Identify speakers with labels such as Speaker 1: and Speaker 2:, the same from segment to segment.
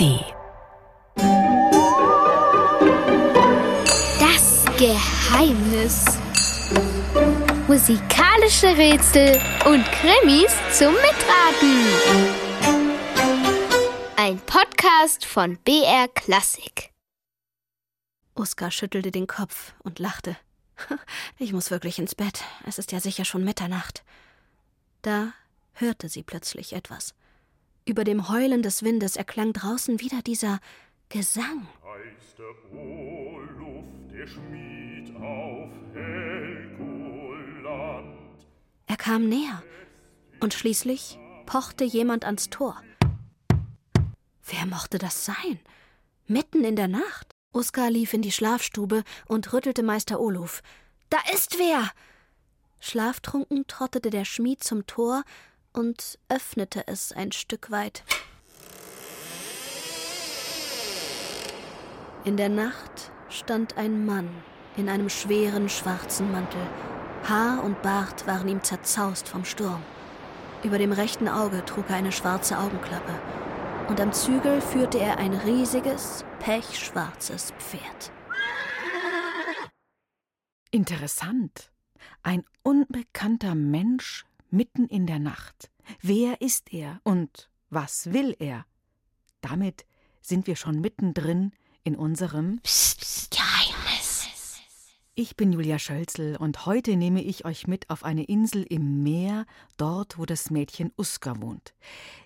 Speaker 1: ARD.
Speaker 2: Das Geheimnis. Musikalische Rätsel und Krimis zum Mitraten. Ein Podcast von BR Klassik.
Speaker 3: Oskar schüttelte den Kopf und lachte. Ich muss wirklich ins Bett. Es ist ja sicher schon Mitternacht. Da hörte sie plötzlich etwas. Über dem Heulen des Windes erklang draußen wieder dieser Gesang.
Speaker 4: Heißt der Oluf, der Schmied auf Helgoland.
Speaker 3: Er kam näher und schließlich pochte jemand ans Tor. Wer mochte das sein? Mitten in der Nacht. Oskar lief in die Schlafstube und rüttelte Meister Oluf. Da ist wer! Schlaftrunken trottete der Schmied zum Tor und öffnete es ein Stück weit. In der Nacht stand ein Mann in einem schweren schwarzen Mantel. Haar und Bart waren ihm zerzaust vom Sturm. Über dem rechten Auge trug er eine schwarze Augenklappe, und am Zügel führte er ein riesiges, pechschwarzes Pferd.
Speaker 1: Interessant. Ein unbekannter Mensch mitten in der Nacht. Wer ist er und was will er? Damit sind wir schon mittendrin in unserem
Speaker 2: Geheimnis.
Speaker 1: Ich bin Julia Schölzel und heute nehme ich euch mit auf eine Insel im Meer, dort, wo das Mädchen Uska wohnt.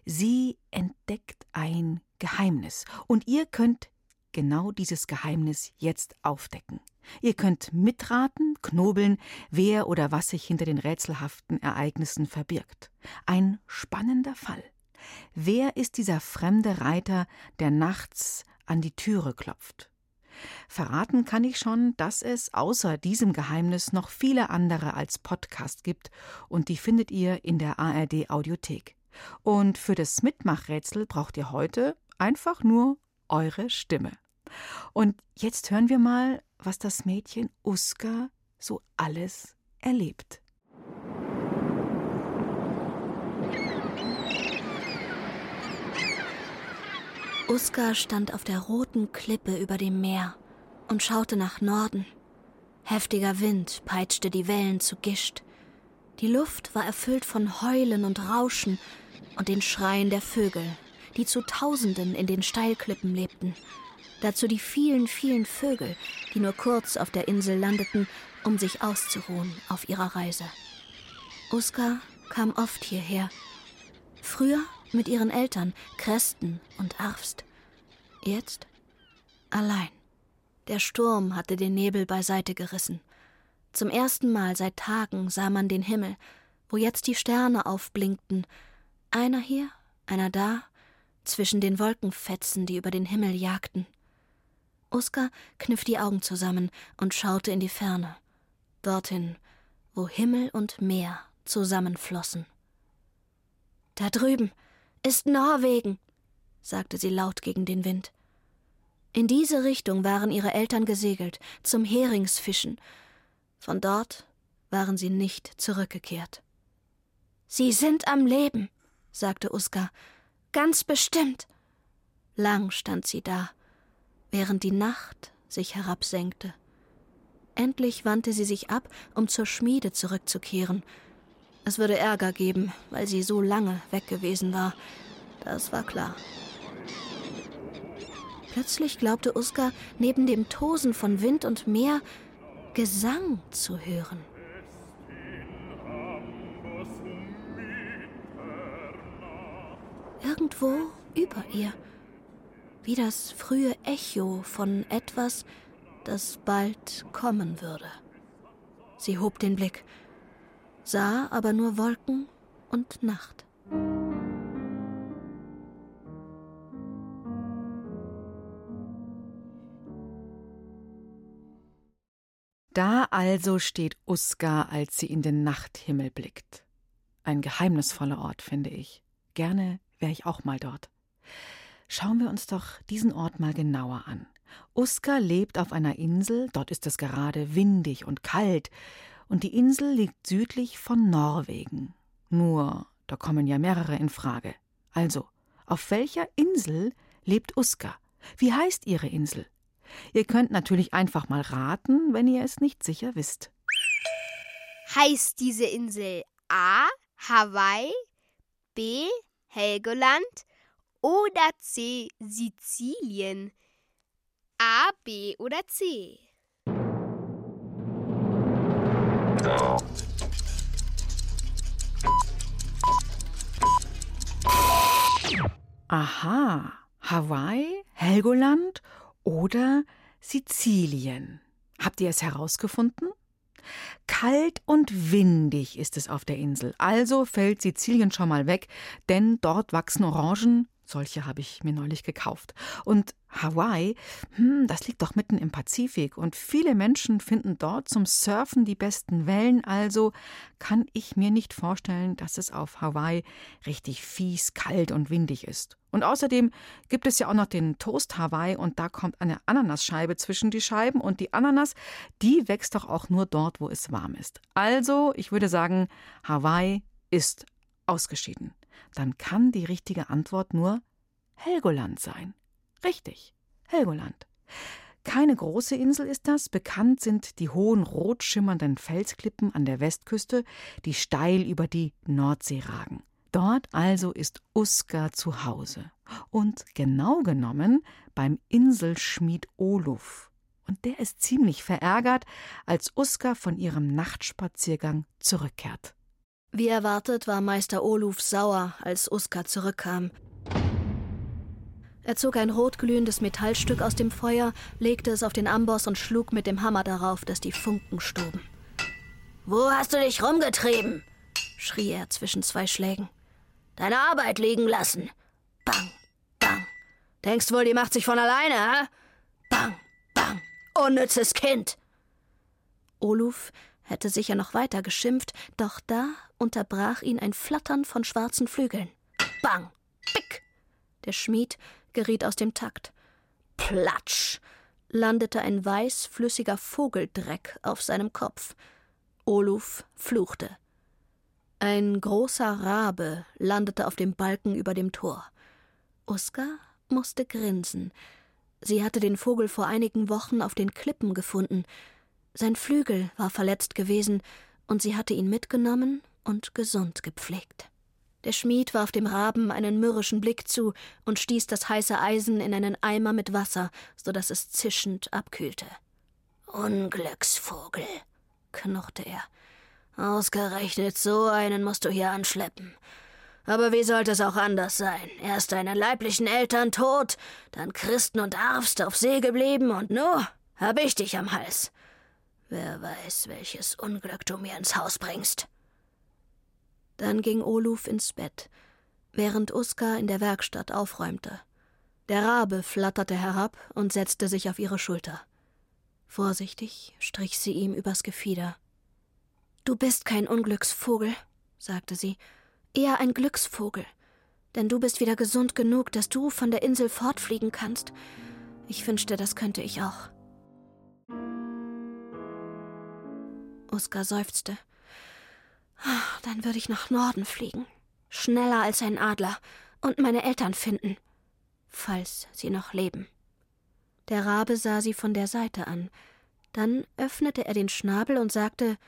Speaker 1: Sie entdeckt ein Geheimnis und ihr könnt genau dieses Geheimnis jetzt aufdecken. Ihr könnt mitraten, knobeln, wer oder was sich hinter den rätselhaften Ereignissen verbirgt. Ein spannender Fall. Wer ist dieser fremde Reiter, der nachts an die Türe klopft? Verraten kann ich schon, dass es außer diesem Geheimnis noch viele andere als Podcast gibt und die findet ihr in der ARD Audiothek. Und für das Mitmachrätsel braucht ihr heute einfach nur eure Stimme. Und jetzt hören wir mal, was das Mädchen Uska so alles erlebt.
Speaker 3: Uska stand auf der roten Klippe über dem Meer und schaute nach Norden. Heftiger Wind peitschte die Wellen zu Gischt. Die Luft war erfüllt von Heulen und Rauschen und den Schreien der Vögel, die zu Tausenden in den Steilklippen lebten. Dazu die vielen, vielen Vögel, die nur kurz auf der Insel landeten, um sich auszuruhen auf ihrer Reise. Oskar kam oft hierher. Früher mit ihren Eltern, Kresten und Arfst. Jetzt allein. Der Sturm hatte den Nebel beiseite gerissen. Zum ersten Mal seit Tagen sah man den Himmel, wo jetzt die Sterne aufblinkten. Einer hier, einer da, zwischen den Wolkenfetzen, die über den Himmel jagten. Oskar kniff die Augen zusammen und schaute in die Ferne, dorthin, wo Himmel und Meer zusammenflossen. Da drüben ist Norwegen, sagte sie laut gegen den Wind. In diese Richtung waren ihre Eltern gesegelt, zum Heringsfischen. Von dort waren sie nicht zurückgekehrt. Sie sind am Leben, sagte Uska. Ganz bestimmt. Lang stand sie da, während die Nacht sich herabsenkte. Endlich wandte sie sich ab, um zur Schmiede zurückzukehren. Es würde Ärger geben, weil sie so lange weg gewesen war. Das war klar. Plötzlich glaubte Uska, neben dem Tosen von Wind und Meer Gesang zu hören. Irgendwo über ihr wie das frühe Echo von etwas, das bald kommen würde. Sie hob den Blick, sah aber nur Wolken und Nacht.
Speaker 1: Da also steht Uska, als sie in den Nachthimmel blickt. Ein geheimnisvoller Ort, finde ich. Gerne wäre ich auch mal dort. Schauen wir uns doch diesen Ort mal genauer an. Uska lebt auf einer Insel, dort ist es gerade windig und kalt, und die Insel liegt südlich von Norwegen. Nur, da kommen ja mehrere in Frage. Also, auf welcher Insel lebt Uska. Wie heißt ihre Insel? Ihr könnt natürlich einfach mal raten, wenn ihr es nicht sicher wisst.
Speaker 2: Heißt diese Insel A. Hawaii, B. Helgoland oder C. Sizilien? A, B oder C?
Speaker 1: Aha, Hawaii, Helgoland oder Sizilien. Habt ihr es herausgefunden? Kalt und windig ist es auf der Insel, also fällt Sizilien schon mal weg, denn dort wachsen Orangen, solche habe ich mir neulich gekauft. Und Hawaii, hm, das liegt doch mitten im Pazifik und viele Menschen finden dort zum Surfen die besten Wellen, also kann ich mir nicht vorstellen, dass es auf Hawaii richtig fies, kalt und windig ist. Und außerdem gibt es ja auch noch den Toast Hawaii und da kommt eine Ananasscheibe zwischen die Scheiben und die Ananas, die wächst doch auch nur dort, wo es warm ist. Also, ich würde sagen, Hawaii ist ausgeschieden dann kann die richtige Antwort nur Helgoland sein. Richtig, Helgoland. Keine große Insel ist das, bekannt sind die hohen rot schimmernden Felsklippen an der Westküste, die steil über die Nordsee ragen. Dort also ist Uska zu Hause. Und genau genommen beim Inselschmied Oluf. Und der ist ziemlich verärgert, als Uska von ihrem Nachtspaziergang zurückkehrt.
Speaker 3: Wie erwartet war Meister Oluf sauer, als Uska zurückkam. Er zog ein rotglühendes Metallstück aus dem Feuer, legte es auf den Amboss und schlug mit dem Hammer darauf, dass die Funken stoben. Wo hast du dich rumgetrieben? schrie er zwischen zwei Schlägen. Deine Arbeit liegen lassen. Bang, bang. Denkst wohl, die macht sich von alleine, hä? Bang, bang. Unnützes Kind. Oluf hätte sicher noch weiter geschimpft, doch da unterbrach ihn ein Flattern von schwarzen Flügeln. Bang! Pick! Der Schmied geriet aus dem Takt. Platsch! landete ein weiß flüssiger Vogeldreck auf seinem Kopf. Oluf fluchte. Ein großer Rabe landete auf dem Balken über dem Tor. Uska musste grinsen. Sie hatte den Vogel vor einigen Wochen auf den Klippen gefunden. Sein Flügel war verletzt gewesen, und sie hatte ihn mitgenommen und gesund gepflegt. Der Schmied warf dem Raben einen mürrischen Blick zu und stieß das heiße Eisen in einen Eimer mit Wasser, so dass es zischend abkühlte. Unglücksvogel, knurrte er. Ausgerechnet so einen musst du hier anschleppen. Aber wie sollte es auch anders sein? Erst deine leiblichen Eltern tot, dann Christen und Arvst auf See geblieben und nu hab ich dich am Hals. Wer weiß, welches Unglück du mir ins Haus bringst. Dann ging Oluf ins Bett, während Uska in der Werkstatt aufräumte. Der Rabe flatterte herab und setzte sich auf ihre Schulter. Vorsichtig strich sie ihm übers Gefieder. Du bist kein Unglücksvogel, sagte sie, eher ein Glücksvogel, denn du bist wieder gesund genug, dass du von der Insel fortfliegen kannst. Ich wünschte, das könnte ich auch. Uska seufzte. Dann würde ich nach Norden fliegen. Schneller als ein Adler. Und meine Eltern finden. Falls sie noch leben. Der Rabe sah sie von der Seite an. Dann öffnete er den Schnabel und sagte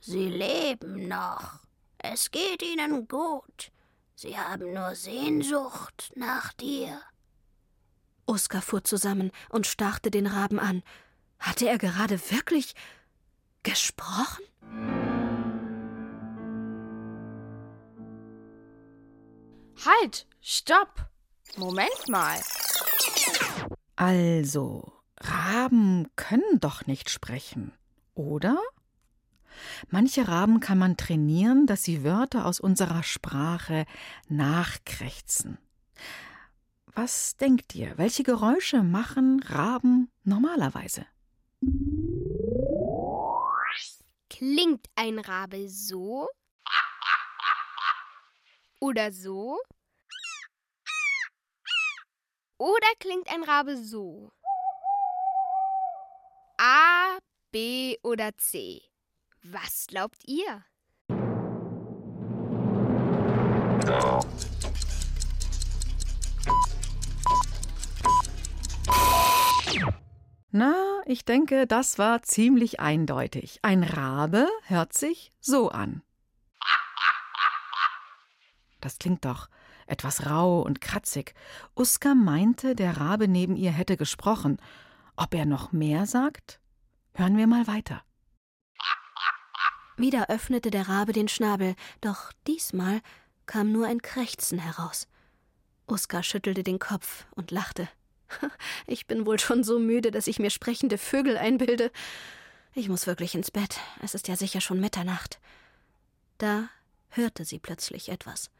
Speaker 3: Sie leben noch. Es geht ihnen gut. Sie haben nur Sehnsucht nach dir. Oskar fuhr zusammen und starrte den Raben an. Hatte er gerade wirklich gesprochen?
Speaker 5: Halt, stopp. Moment mal.
Speaker 1: Also, Raben können doch nicht sprechen, oder? Manche Raben kann man trainieren, dass sie Wörter aus unserer Sprache nachkrächzen. Was denkt ihr, welche Geräusche machen Raben normalerweise?
Speaker 2: Klingt ein Rabe so? Oder so? Oder klingt ein Rabe so? A, B oder C? Was glaubt ihr?
Speaker 1: Na, ich denke, das war ziemlich eindeutig. Ein Rabe hört sich so an. Das klingt doch etwas rau und kratzig. Uska meinte, der Rabe neben ihr hätte gesprochen. Ob er noch mehr sagt? Hören wir mal weiter.
Speaker 3: Wieder öffnete der Rabe den Schnabel, doch diesmal kam nur ein Krächzen heraus. Uska schüttelte den Kopf und lachte. Ich bin wohl schon so müde, dass ich mir sprechende Vögel einbilde. Ich muss wirklich ins Bett. Es ist ja sicher schon Mitternacht. Da hörte sie plötzlich etwas.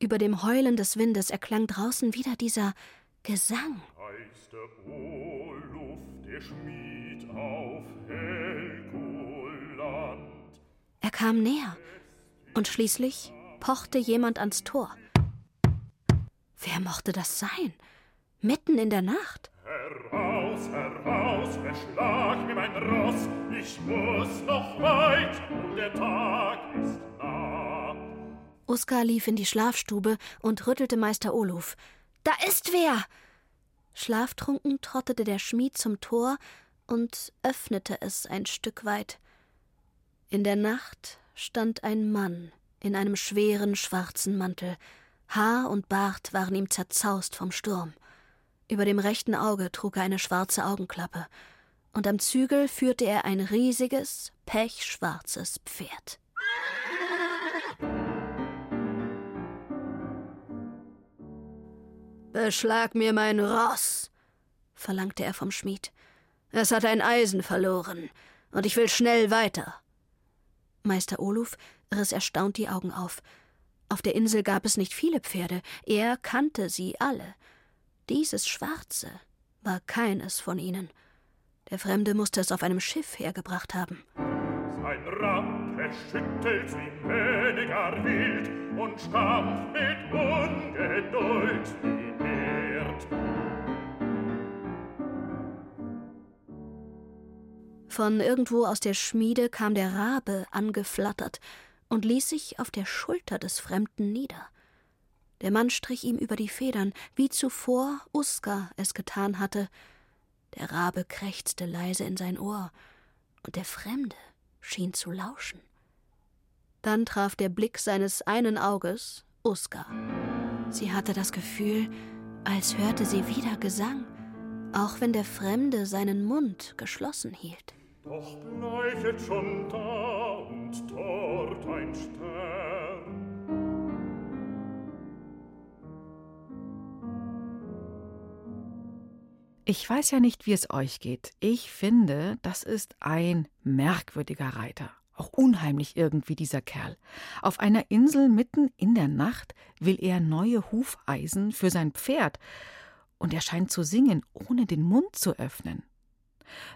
Speaker 3: Über dem Heulen des Windes erklang draußen wieder dieser Gesang.
Speaker 4: Heißt der Oluf, der Schmied auf Helgoland.
Speaker 3: Er kam näher und schließlich pochte jemand ans Tor. Wer mochte das sein? Mitten in der Nacht.
Speaker 4: Heraus, heraus, verschlag mir mein Ross, ich muss noch weit und der Tag ist nah.
Speaker 3: Oskar lief in die Schlafstube und rüttelte Meister Oluf. Da ist wer! Schlaftrunken trottete der Schmied zum Tor und öffnete es ein Stück weit. In der Nacht stand ein Mann in einem schweren schwarzen Mantel. Haar und Bart waren ihm zerzaust vom Sturm. Über dem rechten Auge trug er eine schwarze Augenklappe, und am Zügel führte er ein riesiges, pechschwarzes Pferd. Beschlag mir mein Ross, verlangte er vom Schmied. Es hat ein Eisen verloren, und ich will schnell weiter. Meister Oluf riss erstaunt die Augen auf. Auf der Insel gab es nicht viele Pferde, er kannte sie alle. Dieses Schwarze war keines von ihnen. Der Fremde musste es auf einem Schiff hergebracht haben.
Speaker 4: Sein Rappe schüttelt wie weniger wild und stampft mit Ungeduld die Erd.
Speaker 3: Von irgendwo aus der Schmiede kam der Rabe angeflattert und ließ sich auf der Schulter des Fremden nieder. Der Mann strich ihm über die Federn, wie zuvor Uska es getan hatte. Der Rabe krächzte leise in sein Ohr, und der Fremde schien zu lauschen. Dann traf der Blick seines einen Auges Uska. Sie hatte das Gefühl, als hörte sie wieder Gesang, auch wenn der Fremde seinen Mund geschlossen hielt.
Speaker 4: Doch bleitet schon da und dort ein Stern.
Speaker 1: Ich weiß ja nicht, wie es euch geht. Ich finde, das ist ein merkwürdiger Reiter. Auch unheimlich irgendwie dieser Kerl. Auf einer Insel mitten in der Nacht will er neue Hufeisen für sein Pferd. Und er scheint zu singen, ohne den Mund zu öffnen.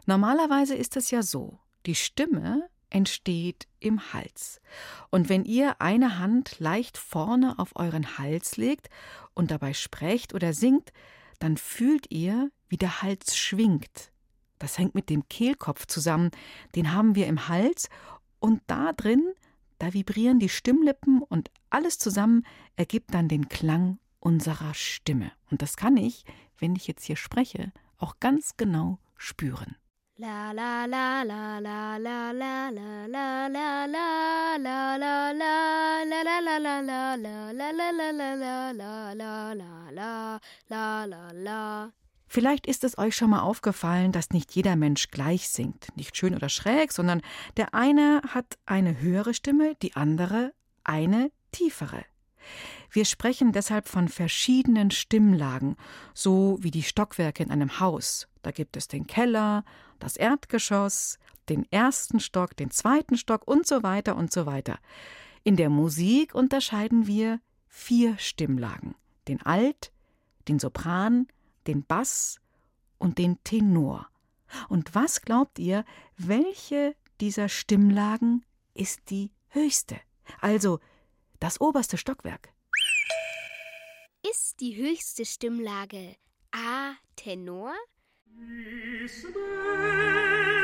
Speaker 1: Normalerweise ist es ja so, die Stimme entsteht im Hals. Und wenn ihr eine Hand leicht vorne auf euren Hals legt und dabei sprecht oder singt, dann fühlt ihr, wie der Hals schwingt. Das hängt mit dem Kehlkopf zusammen, den haben wir im Hals, und da drin, da vibrieren die Stimmlippen und alles zusammen ergibt dann den Klang unserer Stimme. Und das kann ich, wenn ich jetzt hier spreche, auch ganz genau spüren. Vielleicht ist es euch schon mal aufgefallen, dass nicht jeder Mensch gleich singt, nicht schön oder schräg, sondern der eine hat eine höhere Stimme, die andere eine tiefere. Wir sprechen deshalb von verschiedenen Stimmlagen, so wie die Stockwerke in einem Haus. Da gibt es den Keller, das Erdgeschoss, den ersten Stock, den zweiten Stock und so weiter und so weiter. In der Musik unterscheiden wir vier Stimmlagen: den Alt, den Sopran, den Bass und den Tenor. Und was glaubt ihr, welche dieser Stimmlagen ist die höchste? Also das oberste Stockwerk.
Speaker 2: Ist die höchste Stimmlage A Tenor?
Speaker 4: Dies Wildnis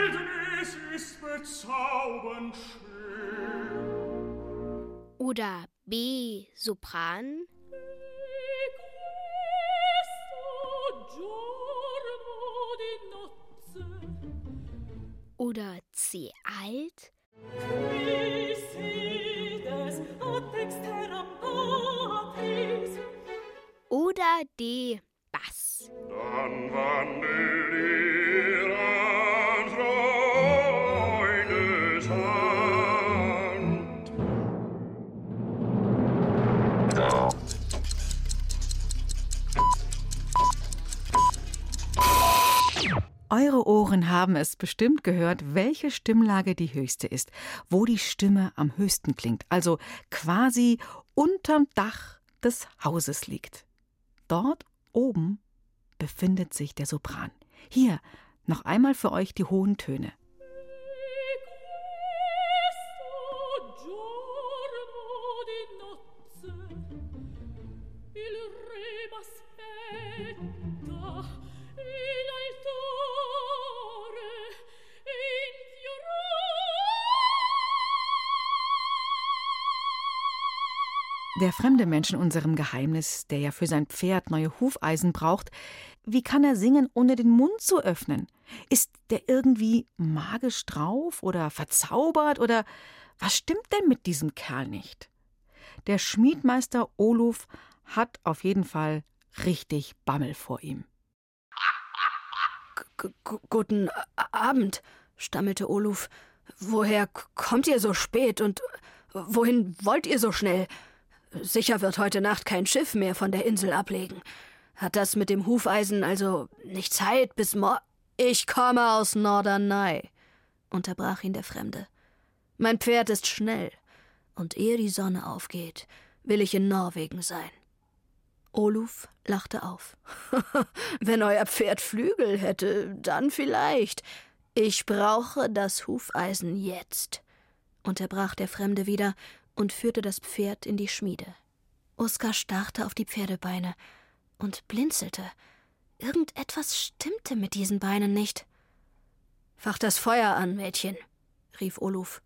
Speaker 4: ist bezaubernd schön.
Speaker 2: Oder B Sopran? Oder C. Alt? Oder D. Bass.
Speaker 4: Dann wandel
Speaker 1: Eure Ohren haben es bestimmt gehört, welche Stimmlage die höchste ist, wo die Stimme am höchsten klingt, also quasi unterm Dach des Hauses liegt. Dort oben befindet sich der Sopran. Hier noch einmal für euch die hohen Töne. Der fremde Mensch in unserem Geheimnis, der ja für sein Pferd neue Hufeisen braucht, wie kann er singen, ohne den Mund zu öffnen? Ist der irgendwie magisch drauf oder verzaubert oder was stimmt denn mit diesem Kerl nicht? Der Schmiedmeister Oluf hat auf jeden Fall richtig Bammel vor ihm.
Speaker 3: G Guten Abend, stammelte Oluf. Woher kommt ihr so spät und wohin wollt ihr so schnell? Sicher wird heute Nacht kein Schiff mehr von der Insel ablegen. Hat das mit dem Hufeisen also nicht Zeit bis mor. Ich komme aus Norderney, unterbrach ihn der Fremde. Mein Pferd ist schnell, und ehe die Sonne aufgeht, will ich in Norwegen sein. Oluf lachte auf. Wenn euer Pferd Flügel hätte, dann vielleicht. Ich brauche das Hufeisen jetzt, unterbrach der Fremde wieder und führte das Pferd in die Schmiede. Oskar starrte auf die Pferdebeine und blinzelte. Irgendetwas stimmte mit diesen Beinen nicht. Fach das Feuer an, Mädchen, rief Oluf.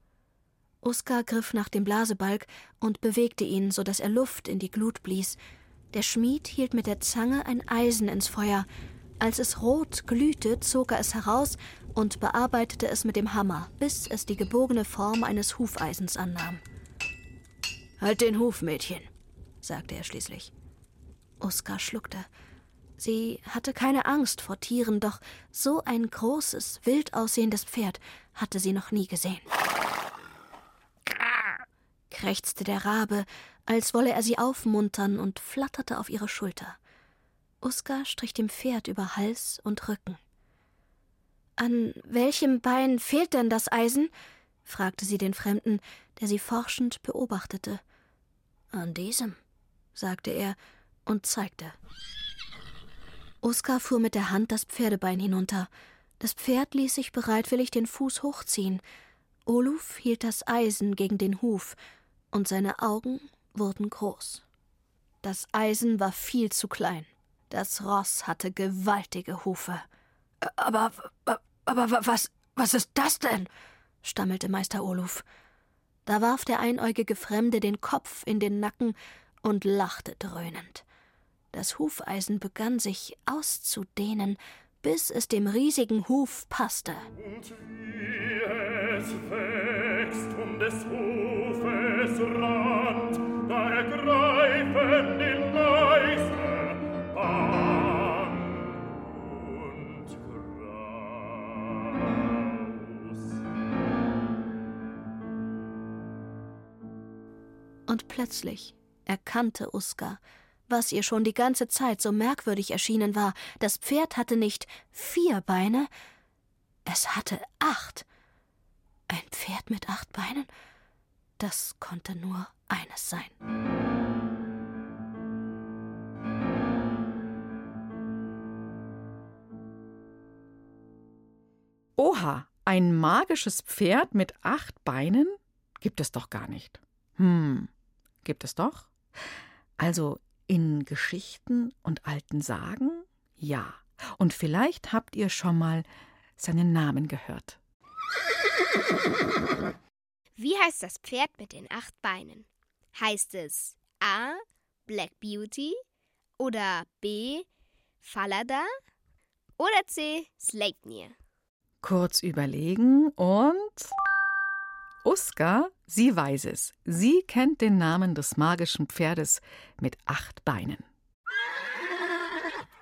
Speaker 3: Oskar griff nach dem Blasebalg und bewegte ihn, so dass er Luft in die Glut blies. Der Schmied hielt mit der Zange ein Eisen ins Feuer. Als es rot glühte, zog er es heraus und bearbeitete es mit dem Hammer, bis es die gebogene Form eines Hufeisens annahm. Halt den Huf, Mädchen, sagte er schließlich. Oskar schluckte. Sie hatte keine Angst vor Tieren, doch so ein großes, wild aussehendes Pferd hatte sie noch nie gesehen. krächzte der Rabe, als wolle er sie aufmuntern und flatterte auf ihre Schulter. Oskar strich dem Pferd über Hals und Rücken. An welchem Bein fehlt denn das Eisen? Fragte sie den Fremden, der sie forschend beobachtete. An diesem, sagte er und zeigte. Oskar fuhr mit der Hand das Pferdebein hinunter. Das Pferd ließ sich bereitwillig den Fuß hochziehen. Oluf hielt das Eisen gegen den Huf, und seine Augen wurden groß. Das Eisen war viel zu klein. Das Ross hatte gewaltige Hufe. Aber, aber, aber was, was ist das denn? Stammelte Meister Oluf. Da warf der einäugige Fremde den Kopf in den Nacken und lachte dröhnend. Das Hufeisen begann sich auszudehnen, bis es dem riesigen Huf passte.
Speaker 4: Und wie es wächst um des Hufes Rand, da ergreifen die Meister Bang
Speaker 3: Und plötzlich erkannte Uska, was ihr schon die ganze Zeit so merkwürdig erschienen war. Das Pferd hatte nicht vier Beine, es hatte acht. Ein Pferd mit acht Beinen? Das konnte nur eines sein.
Speaker 1: Oha, ein magisches Pferd mit acht Beinen? Gibt es doch gar nicht. Hm, gibt es doch? Also in Geschichten und alten Sagen? Ja. Und vielleicht habt ihr schon mal seinen Namen gehört.
Speaker 2: Wie heißt das Pferd mit den acht Beinen? Heißt es A. Black Beauty oder B. Falada oder C. Sleipnir?
Speaker 1: Kurz überlegen und. Uska, sie weiß es. Sie kennt den Namen des magischen Pferdes mit acht Beinen.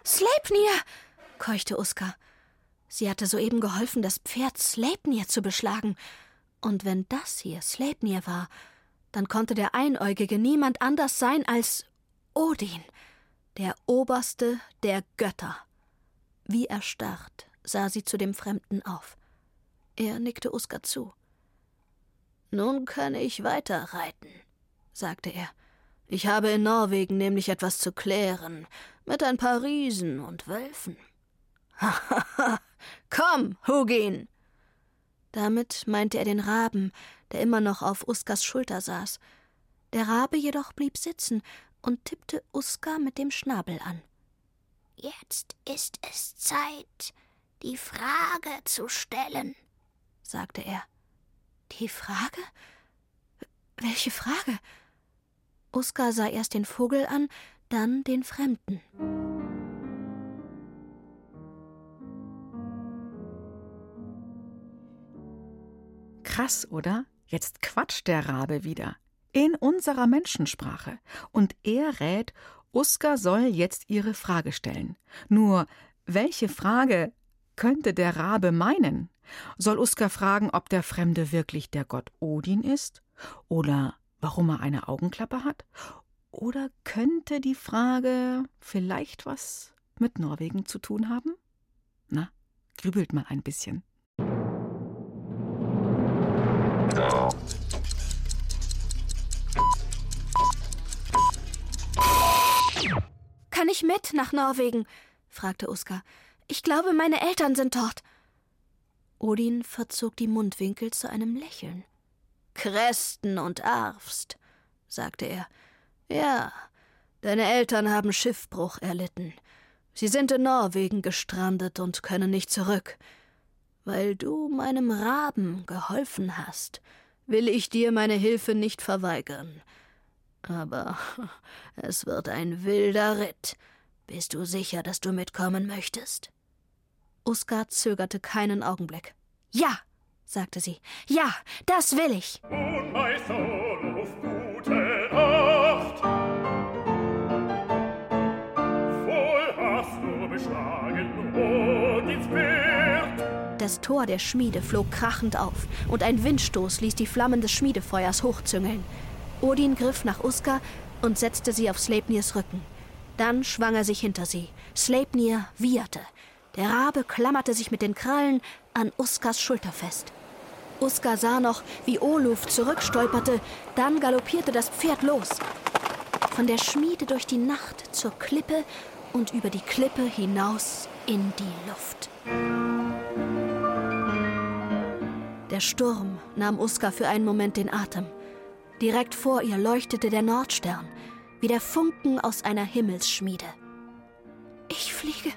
Speaker 3: Sleipnir! keuchte Uska. Sie hatte soeben geholfen, das Pferd Sleipnir zu beschlagen. Und wenn das hier Sleipnir war, dann konnte der Einäugige niemand anders sein als Odin, der Oberste der Götter. Wie erstarrt sah sie zu dem Fremden auf. Er nickte Uska zu. Nun kann ich weiter reiten, sagte er. Ich habe in Norwegen nämlich etwas zu klären, mit ein paar Riesen und Wölfen. Komm, Hugin! Damit meinte er den Raben, der immer noch auf Uskas Schulter saß. Der Rabe jedoch blieb sitzen und tippte Uska mit dem Schnabel an.
Speaker 2: Jetzt ist es Zeit, die Frage zu stellen, sagte er.
Speaker 3: Die Frage? Welche Frage? Uska sah erst den Vogel an, dann den Fremden.
Speaker 1: Krass, oder? Jetzt quatscht der Rabe wieder. In unserer Menschensprache. Und er rät, Uska soll jetzt ihre Frage stellen. Nur, welche Frage könnte der Rabe meinen? Soll Uska fragen, ob der Fremde wirklich der Gott Odin ist? Oder warum er eine Augenklappe hat? Oder könnte die Frage vielleicht was mit Norwegen zu tun haben? Na, grübelt mal ein bisschen.
Speaker 3: Kann ich mit nach Norwegen? fragte Uska. Ich glaube, meine Eltern sind dort. Odin verzog die Mundwinkel zu einem Lächeln. Kresten und Arfst, sagte er. Ja, deine Eltern haben Schiffbruch erlitten. Sie sind in Norwegen gestrandet und können nicht zurück. Weil du meinem Raben geholfen hast, will ich dir meine Hilfe nicht verweigern. Aber es wird ein wilder Ritt. Bist du sicher, dass du mitkommen möchtest? Uska zögerte keinen Augenblick. Ja, sagte sie. Ja, das will ich.
Speaker 4: Und mein Sohn auf gute Nacht. Voll hast du beschlagen und ins Bild.
Speaker 3: Das Tor der Schmiede flog krachend auf, und ein Windstoß ließ die Flammen des Schmiedefeuers hochzüngeln. Odin griff nach Uska und setzte sie auf Sleipnirs Rücken. Dann schwang er sich hinter sie. Sleipnir wieherte. Der Rabe klammerte sich mit den Krallen an Uskas Schulter fest. Uska sah noch, wie Oluf zurückstolperte, dann galoppierte das Pferd los. Von der Schmiede durch die Nacht zur Klippe und über die Klippe hinaus in die Luft. Der Sturm nahm Uska für einen Moment den Atem. Direkt vor ihr leuchtete der Nordstern, wie der Funken aus einer Himmelsschmiede. Ich fliege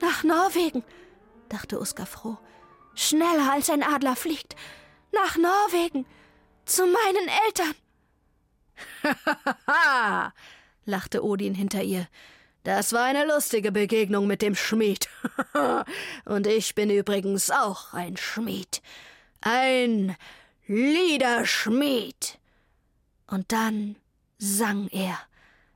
Speaker 3: nach Norwegen, dachte Uska froh. Schneller als ein Adler fliegt. Nach Norwegen. Zu meinen Eltern. Hahaha, lachte Odin hinter ihr. Das war eine lustige Begegnung mit dem Schmied. Und ich bin übrigens auch ein Schmied. Ein Liederschmied. Und dann sang er,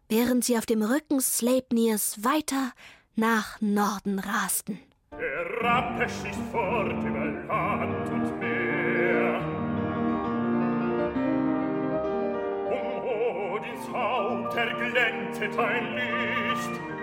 Speaker 3: während sie auf dem Rücken Sleipnirs weiter nach Norden rasten.
Speaker 4: Der Rappe schießt fort über Land und Meer. Um Odins Haupt erglänzet ein Licht.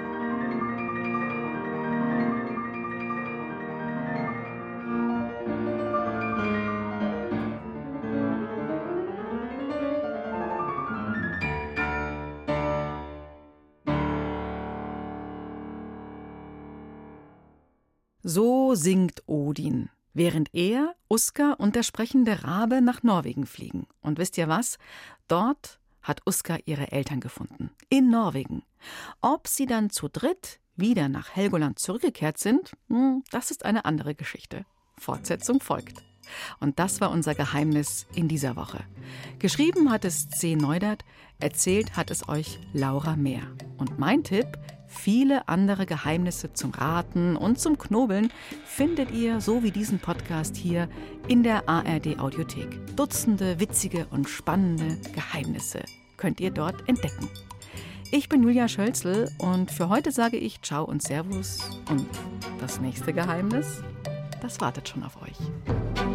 Speaker 1: So singt Odin, während er, Uska und der sprechende Rabe nach Norwegen fliegen. Und wisst ihr was? Dort hat Uska ihre Eltern gefunden. In Norwegen. Ob sie dann zu dritt wieder nach Helgoland zurückgekehrt sind, hm, das ist eine andere Geschichte. Fortsetzung folgt. Und das war unser Geheimnis in dieser Woche. Geschrieben hat es C. Neudert, erzählt hat es euch Laura Mehr. Und mein Tipp, Viele andere Geheimnisse zum Raten und zum Knobeln findet ihr, so wie diesen Podcast hier, in der ARD Audiothek. Dutzende witzige und spannende Geheimnisse könnt ihr dort entdecken. Ich bin Julia Schölzel und für heute sage ich Ciao und Servus und das nächste Geheimnis, das wartet schon auf euch.